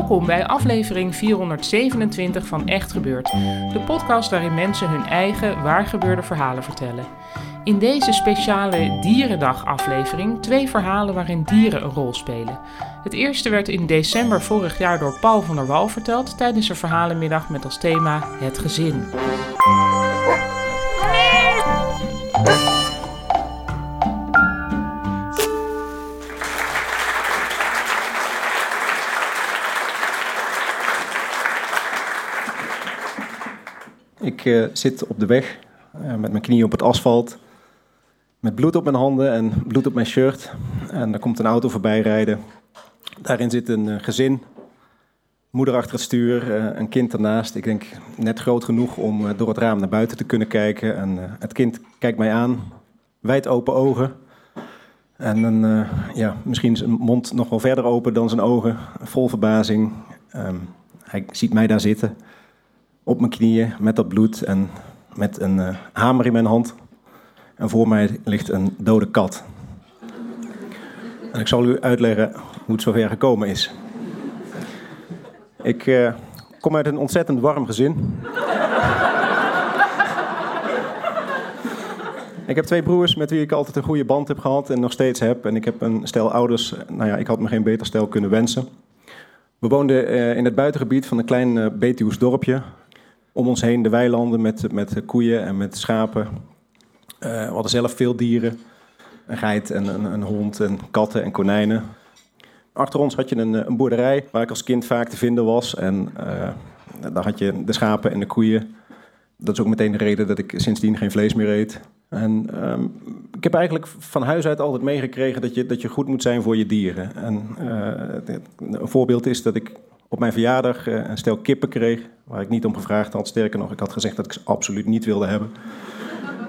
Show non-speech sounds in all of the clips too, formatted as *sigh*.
Welkom bij aflevering 427 van Echt Gebeurd, de podcast waarin mensen hun eigen waargebeurde verhalen vertellen. In deze speciale Dierendag-aflevering twee verhalen waarin dieren een rol spelen. Het eerste werd in december vorig jaar door Paul van der Wal verteld tijdens een verhalenmiddag met als thema Het gezin. Ik eh, zit op de weg eh, met mijn knieën op het asfalt. Met bloed op mijn handen en bloed op mijn shirt. En er komt een auto voorbij rijden. Daarin zit een eh, gezin. Moeder achter het stuur, een kind ernaast. Ik denk net groot genoeg om door het raam naar buiten te kunnen kijken. En het kind kijkt mij aan, wijd open ogen. En een, ja, misschien zijn mond nog wel verder open dan zijn ogen. Vol verbazing. Ehm, hij ziet mij daar zitten op mijn knieën met dat bloed en met een eh, hamer in mijn hand. En voor mij ligt een dode kat. En ik zal u uitleggen hoe het zover gekomen is. Ik eh, kom uit een ontzettend warm gezin. ik heb twee broers met wie ik altijd een goede band heb gehad en nog steeds heb. En ik heb een stel ouders, nou ja, ik had me geen beter stel kunnen wensen. We woonden eh, in het buitengebied van een klein Betuws dorpje. Om ons heen de weilanden met, met koeien en met schapen. Eh, we hadden zelf veel dieren. Een geit en een, een hond en katten en konijnen. Achter ons had je een, eh, een boerderij waar ik als kind vaak te vinden was. En eh, daar had je de schapen en de koeien. Dat is ook meteen de reden dat ik sindsdien geen vlees meer eet. En ehm, ik heb eigenlijk van huis uit altijd meegekregen dat je, dat je goed moet zijn voor je dieren. En een voorbeeld is dat ik op mijn verjaardag eh, een stel kippen kreeg, waar ik niet om gevraagd had. Sterker nog, ik had gezegd dat ik ze absoluut niet wilde hebben.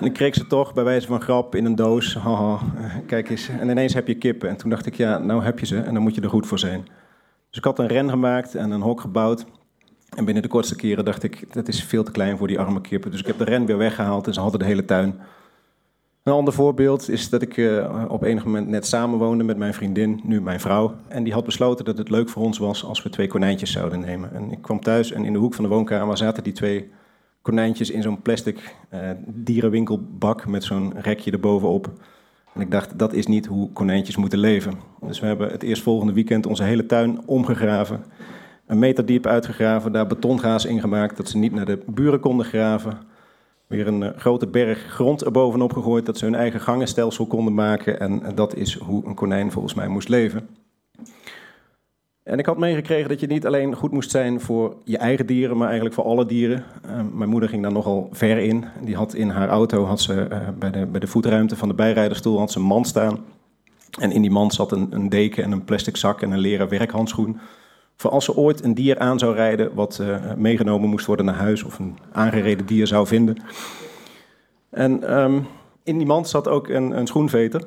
En ik kreeg ze toch bij wijze van grap in een doos. Haha, eh, kijk eens. En ineens heb je kippen. En toen dacht ik, ja, nou heb je ze en dan moet je er goed voor zijn. Dus ik had een ren gemaakt en een hok gebouwd. En binnen de kortste keren dacht ik, dat is veel te klein voor die arme kippen. Dus ik heb de ren weer weggehaald en ze hadden de hele tuin. Een ander voorbeeld is dat ik eh, op enig moment net samenwoonde met mijn vriendin, nu mijn vrouw. En die had besloten dat het leuk voor ons was als we twee konijntjes zouden nemen. En ik kwam thuis en in de hoek van de woonkamer zaten die twee konijntjes in zo'n plastic eh, dierenwinkelbak met zo'n rekje erbovenop. En ik dacht, dat is niet hoe konijntjes moeten leven. Dus we hebben het eerstvolgende weekend onze hele tuin omgegraven. Een meter diep uitgegraven, daar betongaas ingemaakt, dat ze niet naar de buren konden graven. Weer een eh, grote berg grond erbovenop gegooid, dat ze hun eigen gangenstelsel konden maken. En eh, dat is hoe een konijn volgens mij moest leven. En ik had meegekregen dat je niet alleen goed moest zijn voor je eigen dieren, maar eigenlijk voor alle dieren. Eh, mijn moeder ging daar nogal ver in. Die had in haar auto, had ze, bij, de, bij de voetruimte van de bijrijderstoel, had ze een mand staan. En in die mand zat een, een deken en een plastic zak en een leren werkhandschoen. Voor als ze ooit een dier aan zou rijden wat eh, meegenomen moest worden naar huis of een aangereden dier zou vinden. En ehm, in die mand zat ook een, een schoenveter.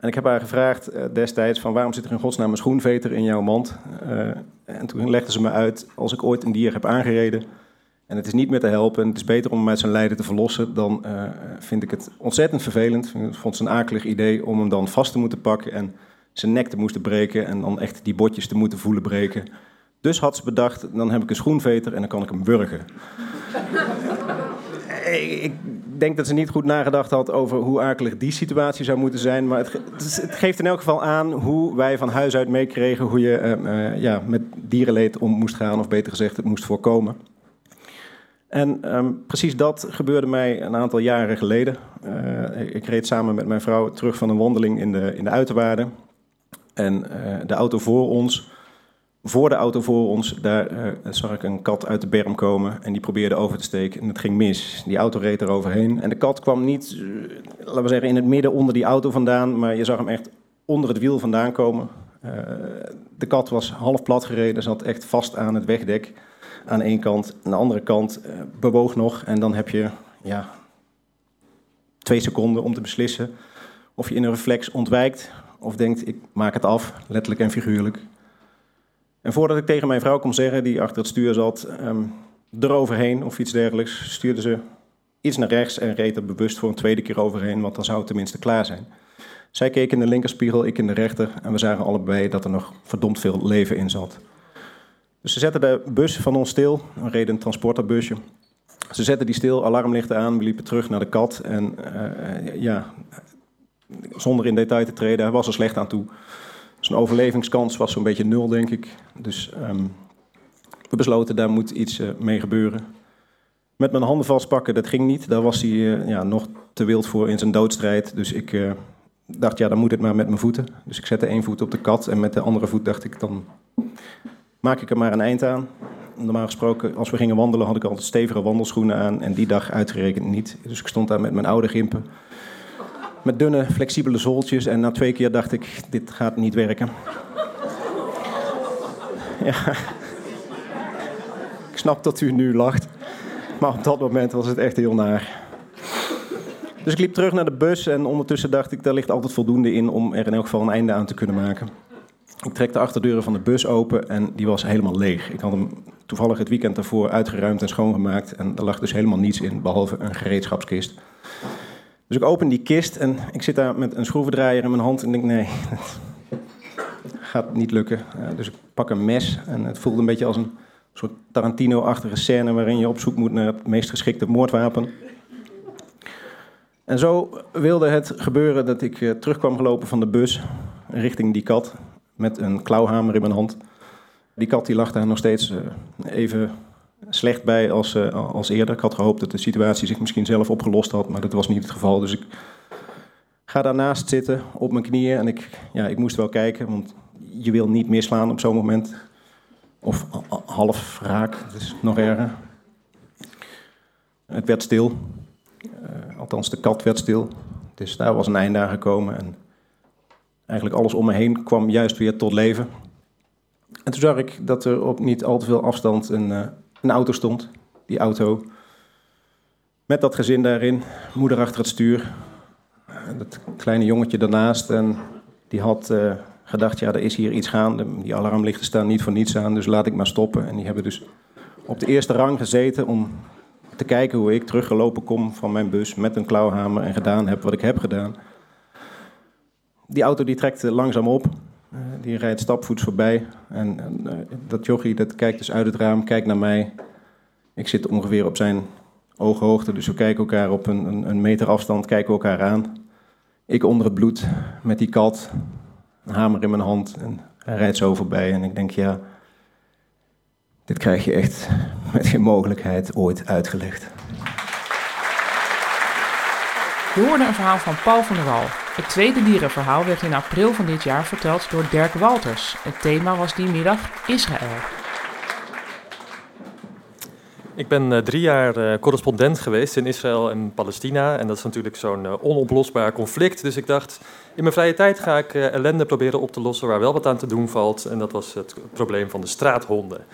En ik heb haar gevraagd eh, destijds van waarom zit er in godsnaam een schoenveter in jouw mand? Eh, en toen legde ze me uit, als ik ooit een dier heb aangereden en het is niet meer te helpen en het is beter om hem uit zijn lijden te verlossen, dan vind ik het ontzettend vervelend. Ik vond het een akelig idee om hem dan vast te moeten pakken en zijn nek te moeten breken en dan echt die botjes te moeten voelen breken. Dus had ze bedacht, dan heb ik een schoenveter en dan kan ik hem wurgen. *laughs* Ik denk dat ze niet goed nagedacht had over hoe akelig die situatie zou moeten zijn. Maar het, het geeft in elk geval aan hoe wij van huis uit meekregen hoe je eh, eh, ja, met dierenleed om moest gaan, of beter gezegd, het moest voorkomen. En ehm, precies dat gebeurde mij een aantal jaren geleden. Eh, ik reed samen met mijn vrouw terug van een wandeling in de, in de uiterwaarden. En eh, de auto voor ons voor de auto voor ons, daar uh, zag ik een kat uit de berm komen en die probeerde over te steken en het ging mis. Die auto reed er overheen en de kat kwam niet, uh, laten we zeggen, in het midden onder die auto vandaan, maar je zag hem echt onder het wiel vandaan komen. De kat was half plat gereden, zat echt vast aan het wegdek aan één kant. Aan de andere kant bewoog nog en dan heb je ja, twee seconden om te beslissen of je in een reflex ontwijkt of denkt ik maak het af, letterlijk en figuurlijk. En voordat ik tegen mijn vrouw kon zeggen, die achter het stuur zat, um, eroverheen of iets dergelijks, stuurde ze iets naar rechts en reed er bewust voor een tweede keer overheen, want dan zou het tenminste klaar zijn. Zij keek in de linkerspiegel, ik in de rechter, en we zagen allebei dat er nog verdomd veel leven in zat. Dus ze zetten de bus van ons stil, we reden een transporterbusje. Ze zetten die stil, alarmlichten aan, we liepen terug naar de kat. En uh, ja, zonder in detail te treden, hij was er slecht aan toe. Zijn overlevingskans was zo'n beetje nul, denk ik. Dus um, we besloten, daar moet iets uh, mee gebeuren. Met mijn handen vastpakken, dat ging niet. Daar was hij uh, ja, nog te wild voor in zijn doodstrijd. Dus ik uh, dacht, ja, dan moet het maar met mijn voeten. Dus ik zette één voet op de kat en met de andere voet dacht ik, dan maak ik er maar een eind aan. Normaal gesproken, als we gingen wandelen, had ik altijd stevige wandelschoenen aan. En die dag uitgerekend niet. Dus ik stond daar met mijn oude gimpen met dunne, flexibele zooltjes. En na twee keer dacht ik, dit gaat niet werken. ja. Ik snap dat u nu lacht. Maar op dat moment was het echt heel naar. Dus ik liep terug naar de bus en ondertussen dacht ik, daar ligt altijd voldoende in om er in elk geval een einde aan te kunnen maken. Ik trek de achterdeuren van de bus open en die was helemaal leeg. Ik had hem toevallig het weekend daarvoor uitgeruimd en schoongemaakt en er lag dus helemaal niets in, behalve een gereedschapskist. Dus ik open die kist en ik zit daar met een schroevendraaier in mijn hand en denk: nee, dat gaat niet lukken. dus ik pak een mes en het voelde een beetje als een soort Tarantino-achtige scène waarin je op zoek moet naar het meest geschikte moordwapen. En zo wilde het gebeuren dat ik uh, terug kwam gelopen van de bus richting die kat met een klauwhamer in mijn hand. Die kat die lag daar nog steeds uh, even slecht bij als, uh, als eerder. Ik had gehoopt dat de situatie zich misschien zelf opgelost had, maar dat was niet het geval. Dus ik ga daarnaast zitten op mijn knieën en ik, ja, ik moest wel kijken, want je wil niet mislaan op zo'n moment. Of half raak, dat is nog erger. Het werd stil. Uh, althans, de kat werd stil. Dus daar was een einde aan gekomen. En eigenlijk alles om me heen kwam juist weer tot leven. En toen zag ik dat er op niet al te veel afstand een, uh, een auto stond. Die auto. Met dat gezin daarin. Moeder achter het stuur. Dat kleine jongetje daarnaast. En die had uh, gedacht, ja, er is hier iets gaande. Die alarmlichten staan niet voor niets aan, dus laat ik maar stoppen. En die hebben dus op de eerste rang gezeten om te kijken hoe ik teruggelopen kom van mijn bus met een klauwhamer en gedaan heb wat ik heb gedaan. Die auto die trekt langzaam op. Uh, die rijdt stapvoets voorbij. En uh, dat jochie dat kijkt dus uit het raam, kijkt naar mij. Ik zit ongeveer op zijn ooghoogte, dus we kijken elkaar op een, een, meter afstand, kijken elkaar aan. Ik onder het bloed met die kat, een hamer in mijn hand. En hij rijdt zo voorbij en ik denk, ja, dit krijg je echt *laughs* met geen mogelijkheid ooit uitgelegd. Je hoorde een verhaal van Paul van der Wal. Het tweede dierenverhaal werd in april van dit jaar verteld door Dirk Walters. Het thema was die middag Israël. Ik ben uh, drie jaar uh, correspondent geweest in Israël en Palestina. En dat is natuurlijk zo'n uh, onoplosbaar conflict. Dus ik dacht, in mijn vrije tijd ga ik ellende proberen op te lossen waar wel wat aan te doen valt. En dat was het probleem van de straathonden.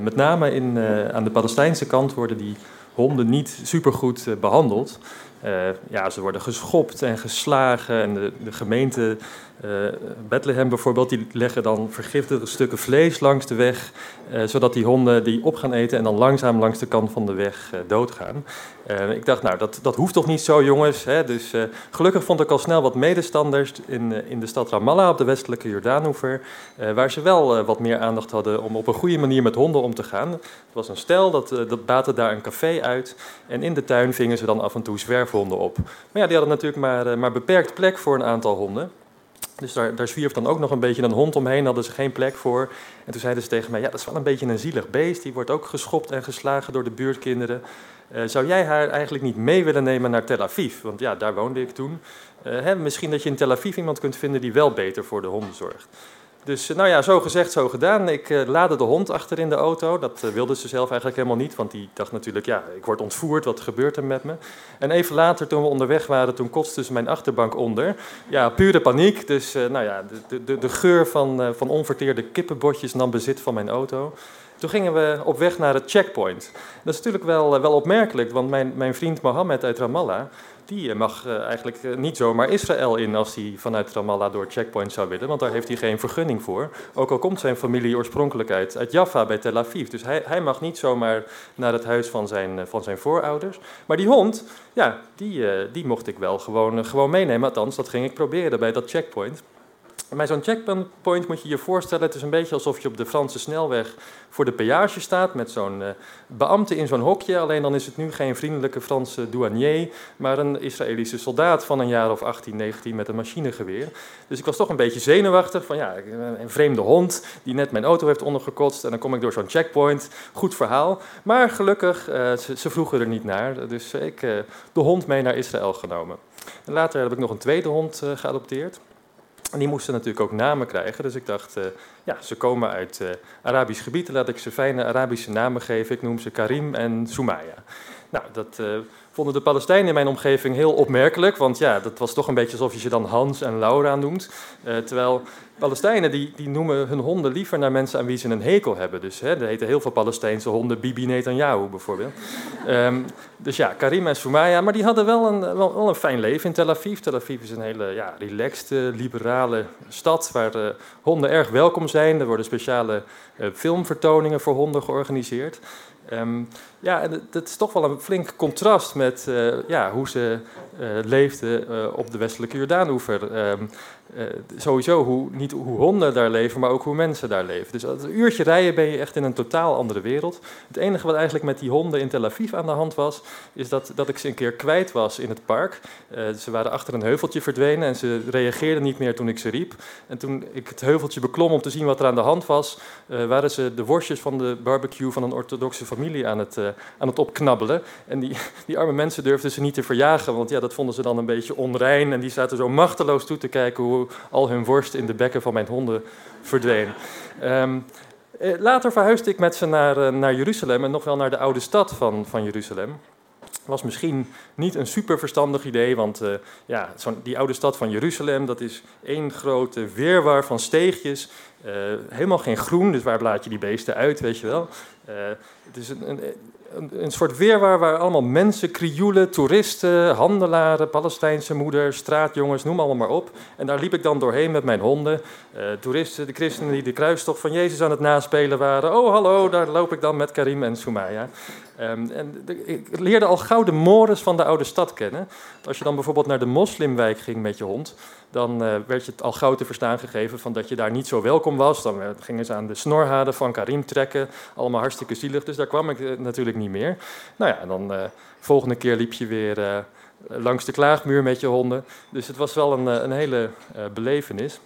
met name in, aan de Palestijnse kant worden die honden niet supergoed behandeld. Uh, ja, ze worden geschopt en geslagen. En de gemeente uh, Bethlehem bijvoorbeeld, die leggen dan vergiftigde stukken vlees langs de weg. Uh, zodat die honden die op gaan eten en dan langzaam langs de kant van de weg doodgaan. ik dacht, nou, dat, dat hoeft toch niet zo, jongens. Hè? Dus gelukkig vond ik al snel wat medestanders in, in de stad Ramallah op de westelijke Jordaanoever. waar ze wel wat meer aandacht hadden om op een goede manier met honden om te gaan. Het was een stel, dat, dat baatte daar een café uit. En in de tuin vingen ze dan af en toe zwerfhonden op. Maar ja, die hadden natuurlijk maar, maar beperkt plek voor een aantal honden. Dus daar, daar zwierf dan ook nog een beetje een hond omheen, hadden ze geen plek voor. En toen zeiden ze tegen mij, ja, dat is wel een beetje een zielig beest. Die wordt ook geschopt en geslagen door de buurtkinderen. Uh, zou jij haar eigenlijk niet mee willen nemen naar Tel Aviv? Want ja, daar woonde ik toen. Uh, hè, misschien dat je in Tel Aviv iemand kunt vinden die wel beter voor de honden zorgt. Dus nou ja, zo gezegd, zo gedaan. Ik uh, laadde de hond achter in de auto. Dat uh, wilde ze zelf eigenlijk helemaal niet, want die dacht natuurlijk, ja, ik word ontvoerd, wat gebeurt er met me? En even later, toen we onderweg waren, toen kotste ze mijn achterbank onder. Ja, pure paniek. Dus nou ja, de, de, de geur van, van onverteerde kippenbotjes nam bezit van mijn auto. Toen gingen we op weg naar het checkpoint. Dat is natuurlijk wel, wel opmerkelijk, want mijn, mijn vriend Mohammed uit Ramallah, die mag uh, eigenlijk niet zomaar Israël in als hij vanuit Ramallah door checkpoint zou willen, want daar heeft hij geen vergunning voor. Ook al komt zijn familie oorspronkelijk uit, uit Jaffa bij Tel Aviv. Dus hij, hij mag niet zomaar naar het huis van zijn, van zijn voorouders. Maar die hond, ja, die, die mocht ik wel gewoon, gewoon meenemen. Althans, dat ging ik proberen bij dat checkpoint. Bij zo'n checkpoint moet je je voorstellen, het is een beetje alsof je op de Franse snelweg voor de peage staat met zo'n uh, beambte in zo'n hokje. Alleen dan is het nu geen vriendelijke Franse douanier, maar een Israëlische soldaat van een jaar of 18, 19 met een machinegeweer. Dus ik was toch een beetje zenuwachtig van ja, een vreemde hond die net mijn auto heeft ondergekotst en dan kom ik door zo'n checkpoint. Goed verhaal. Maar gelukkig, ze, ze, vroegen er niet naar, dus ik uh, de hond mee naar Israël genomen. En later heb ik nog een tweede hond geadopteerd. En die moesten natuurlijk ook namen krijgen. Dus ik dacht, uh, ja, ze komen uit uh, Arabisch gebied. Laat ik ze fijne Arabische namen geven. Ik noem ze Karim en Soumaya. Nou, dat uh, vonden de Palestijnen in mijn omgeving heel opmerkelijk. Want ja, dat was toch een beetje alsof je ze dan Hans en Laura noemt. terwijl Palestijnen die, die noemen hun honden liever naar mensen aan wie ze een hekel hebben. Dus hè, er heten heel veel Palestijnse honden Bibi Netanyahu bijvoorbeeld. Um, dus ja, Karim en Soumaya, maar die hadden wel een, wel, een fijn leven in Tel Aviv. Tel Aviv is een hele ja, relaxed, liberale stad waar uh, honden erg welkom zijn. Er worden speciale uh, filmvertoningen voor honden georganiseerd. Um, ja, en dat is toch wel een flink contrast met uh, ja, hoe ze uh, leefden uh, op de westelijke Jordaanoever. Um, sowieso hoe, niet hoe honden daar leven, maar ook hoe mensen daar leven. Dus als een uurtje rijden ben je echt in een totaal andere wereld. Het enige wat eigenlijk met die honden in Tel Aviv aan de hand was, is dat, dat ik ze een keer kwijt was in het park. ze waren achter een heuveltje verdwenen en ze reageerden niet meer toen ik ze riep. En toen ik het heuveltje beklom om te zien wat er aan de hand was, waren ze de worstjes van de barbecue van een orthodoxe familie aan het aan het opknabbelen. En die, *laughs* die arme mensen durfden ze niet te verjagen, want ja, dat vonden ze dan een beetje onrein. En die zaten zo machteloos toe te kijken hoe al hun worst in de bekken van mijn honden verdween. Um, later verhuisde ik met ze naar, uh, naar Jeruzalem en nog wel naar de oude stad van, van Jeruzalem was misschien niet een super verstandig idee, want uh, ja, die oude stad van Jeruzalem, dat is één grote weerwar van steegjes. Helemaal geen groen, dus waar blaad je die beesten uit, weet je wel. Het is een, een, een, soort weerwaar waar allemaal mensen, krioelen, toeristen, handelaren, Palestijnse moeders, straatjongens, noem allemaal maar op. En daar liep ik dan doorheen met mijn honden. Uh, toeristen, de christenen die de kruistocht van Jezus aan het naspelen waren. Oh, hallo, daar loop ik dan met Karim en Soumaya. Um, en ik leerde al gauw de mores van de oude stad kennen. Als je dan bijvoorbeeld naar de moslimwijk ging met je hond, dan uh, werd je het al gauw te verstaan gegeven van dat je daar niet zo welkom was. Dan gingen ze aan de snorhaden van Karim trekken, allemaal hartstikke zielig. Dus daar kwam ik uh, natuurlijk niet meer. Nou ja, dan uh, volgende keer liep je weer langs de klaagmuur met je honden. Dus het was wel een, een hele belevenis.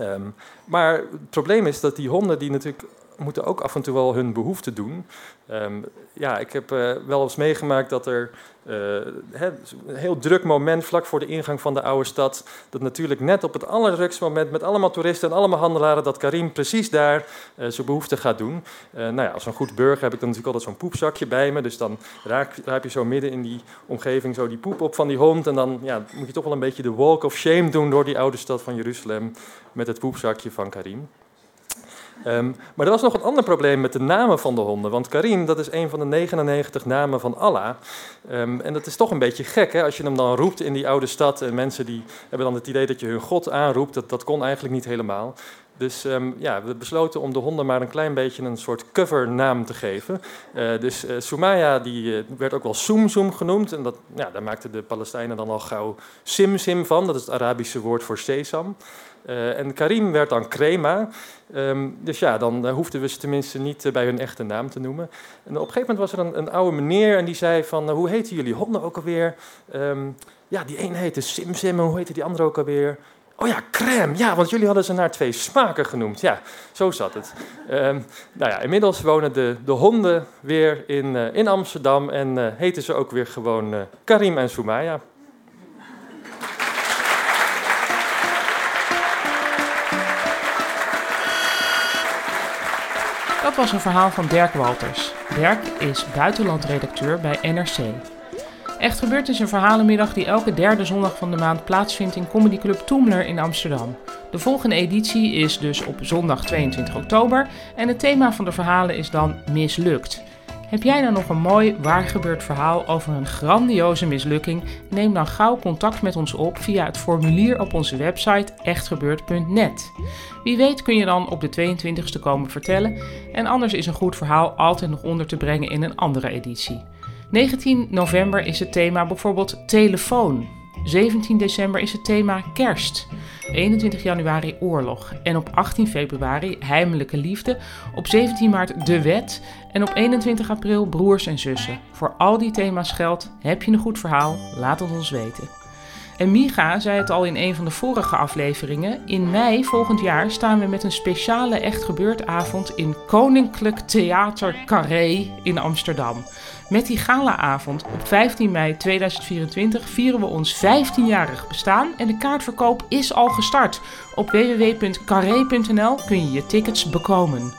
Um, maar het probleem is dat die honden die natuurlijk moeten ook af en toe wel hun behoeften doen. Um, ja, ik heb uh, wel eens meegemaakt dat er he, een heel druk moment vlak voor de ingang van de oude stad, dat natuurlijk net op het allerdrukste moment met allemaal toeristen en allemaal handelaren, dat Karim precies daar uh, zijn behoefte gaat doen. nou ja, als een goed burger heb ik dan natuurlijk altijd zo'n poepzakje bij me, dus dan raak, raap je zo midden in die omgeving zo die poep op van die hond en dan ja, moet je toch wel een beetje de walk of shame doen door die oude stad van Jeruzalem met het poepzakje van Karim. Um, maar er was nog een ander probleem met de namen van de honden. Want Karim, dat is een van de 99 namen van Allah. Um, en dat is toch een beetje gek, hè? als je hem dan roept in die oude stad. En mensen die hebben dan het idee dat je hun God aanroept. Dat, dat kon eigenlijk niet helemaal. Dus um, ja, we besloten om de honden maar een klein beetje een soort covernaam te geven. Uh, dus uh, Soumaya die, uh, werd ook wel Soem genoemd. En dat, ja, daar maakten de Palestijnen dan al gauw Sim van. Dat is het Arabische woord voor sesam. Uh, en Karim werd dan Krema. Um, dus ja, dan uh, hoefden we ze tenminste niet uh, bij hun echte naam te noemen. En op een gegeven moment was er een, oude meneer en die zei van... hoe heten jullie honden ook alweer? Um, ja, die een heette Sim Sim en hoe heette die andere ook alweer? Oh ja, crème. Ja, want jullie hadden ze naar twee smaken genoemd. Ja, zo zat het. Um, nou ja, inmiddels wonen de, de honden weer in, in Amsterdam... en heten ze ook weer gewoon Karim en Soumaya. Dat was een verhaal van Dirk Walters. Dirk is buitenlandredacteur bij NRC. Echt gebeurd is een verhalenmiddag die elke derde zondag van de maand plaatsvindt in Comedy Club Toemler in Amsterdam. De volgende editie is dus op zondag 22 oktober en het thema van de verhalen is dan mislukt. Heb jij nou nog een mooi waargebeurd verhaal over een grandioze mislukking? Neem dan gauw contact met ons op via het formulier op onze website echtgebeurd.net. Wie weet kun je dan op de 22e komen vertellen en anders is een goed verhaal altijd nog onder te brengen in een andere editie. 19 november is het thema bijvoorbeeld telefoon. 17 december is het thema kerst. 21 januari oorlog. En op 18 februari heimelijke liefde. Op 17 maart de wet. En op 21 april broers en zussen. Voor al die thema's geldt: heb je een goed verhaal? Laat het ons weten. En Miga zei het al in een van de vorige afleveringen. In mei volgend jaar staan we met een speciale echt gebeurd avond in Koninklijk Theater Carré in Amsterdam. Met die galaavond op 15 mei 2024 vieren we ons 15-jarig bestaan en de kaartverkoop is al gestart. Op www.carré.nl kun je je tickets bekomen.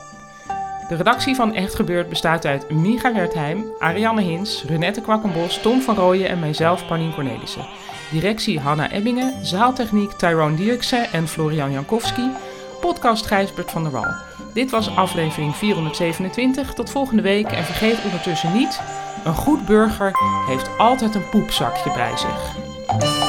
De redactie van Echt Gebeurd bestaat uit Miga Wertheim, Ariane Hins, Renette Kwakkenbos, Tom van Rooyen en mijzelf, Paulien Cornelissen. Directie Hanna Ebbingen, zaaltechniek Tyrone Dierksen en Florian Jankowski, podcast Gijsbert van der Wal. Dit was aflevering 427. Tot volgende week en vergeet ondertussen niet: een goed burger heeft altijd een poepzakje bij zich.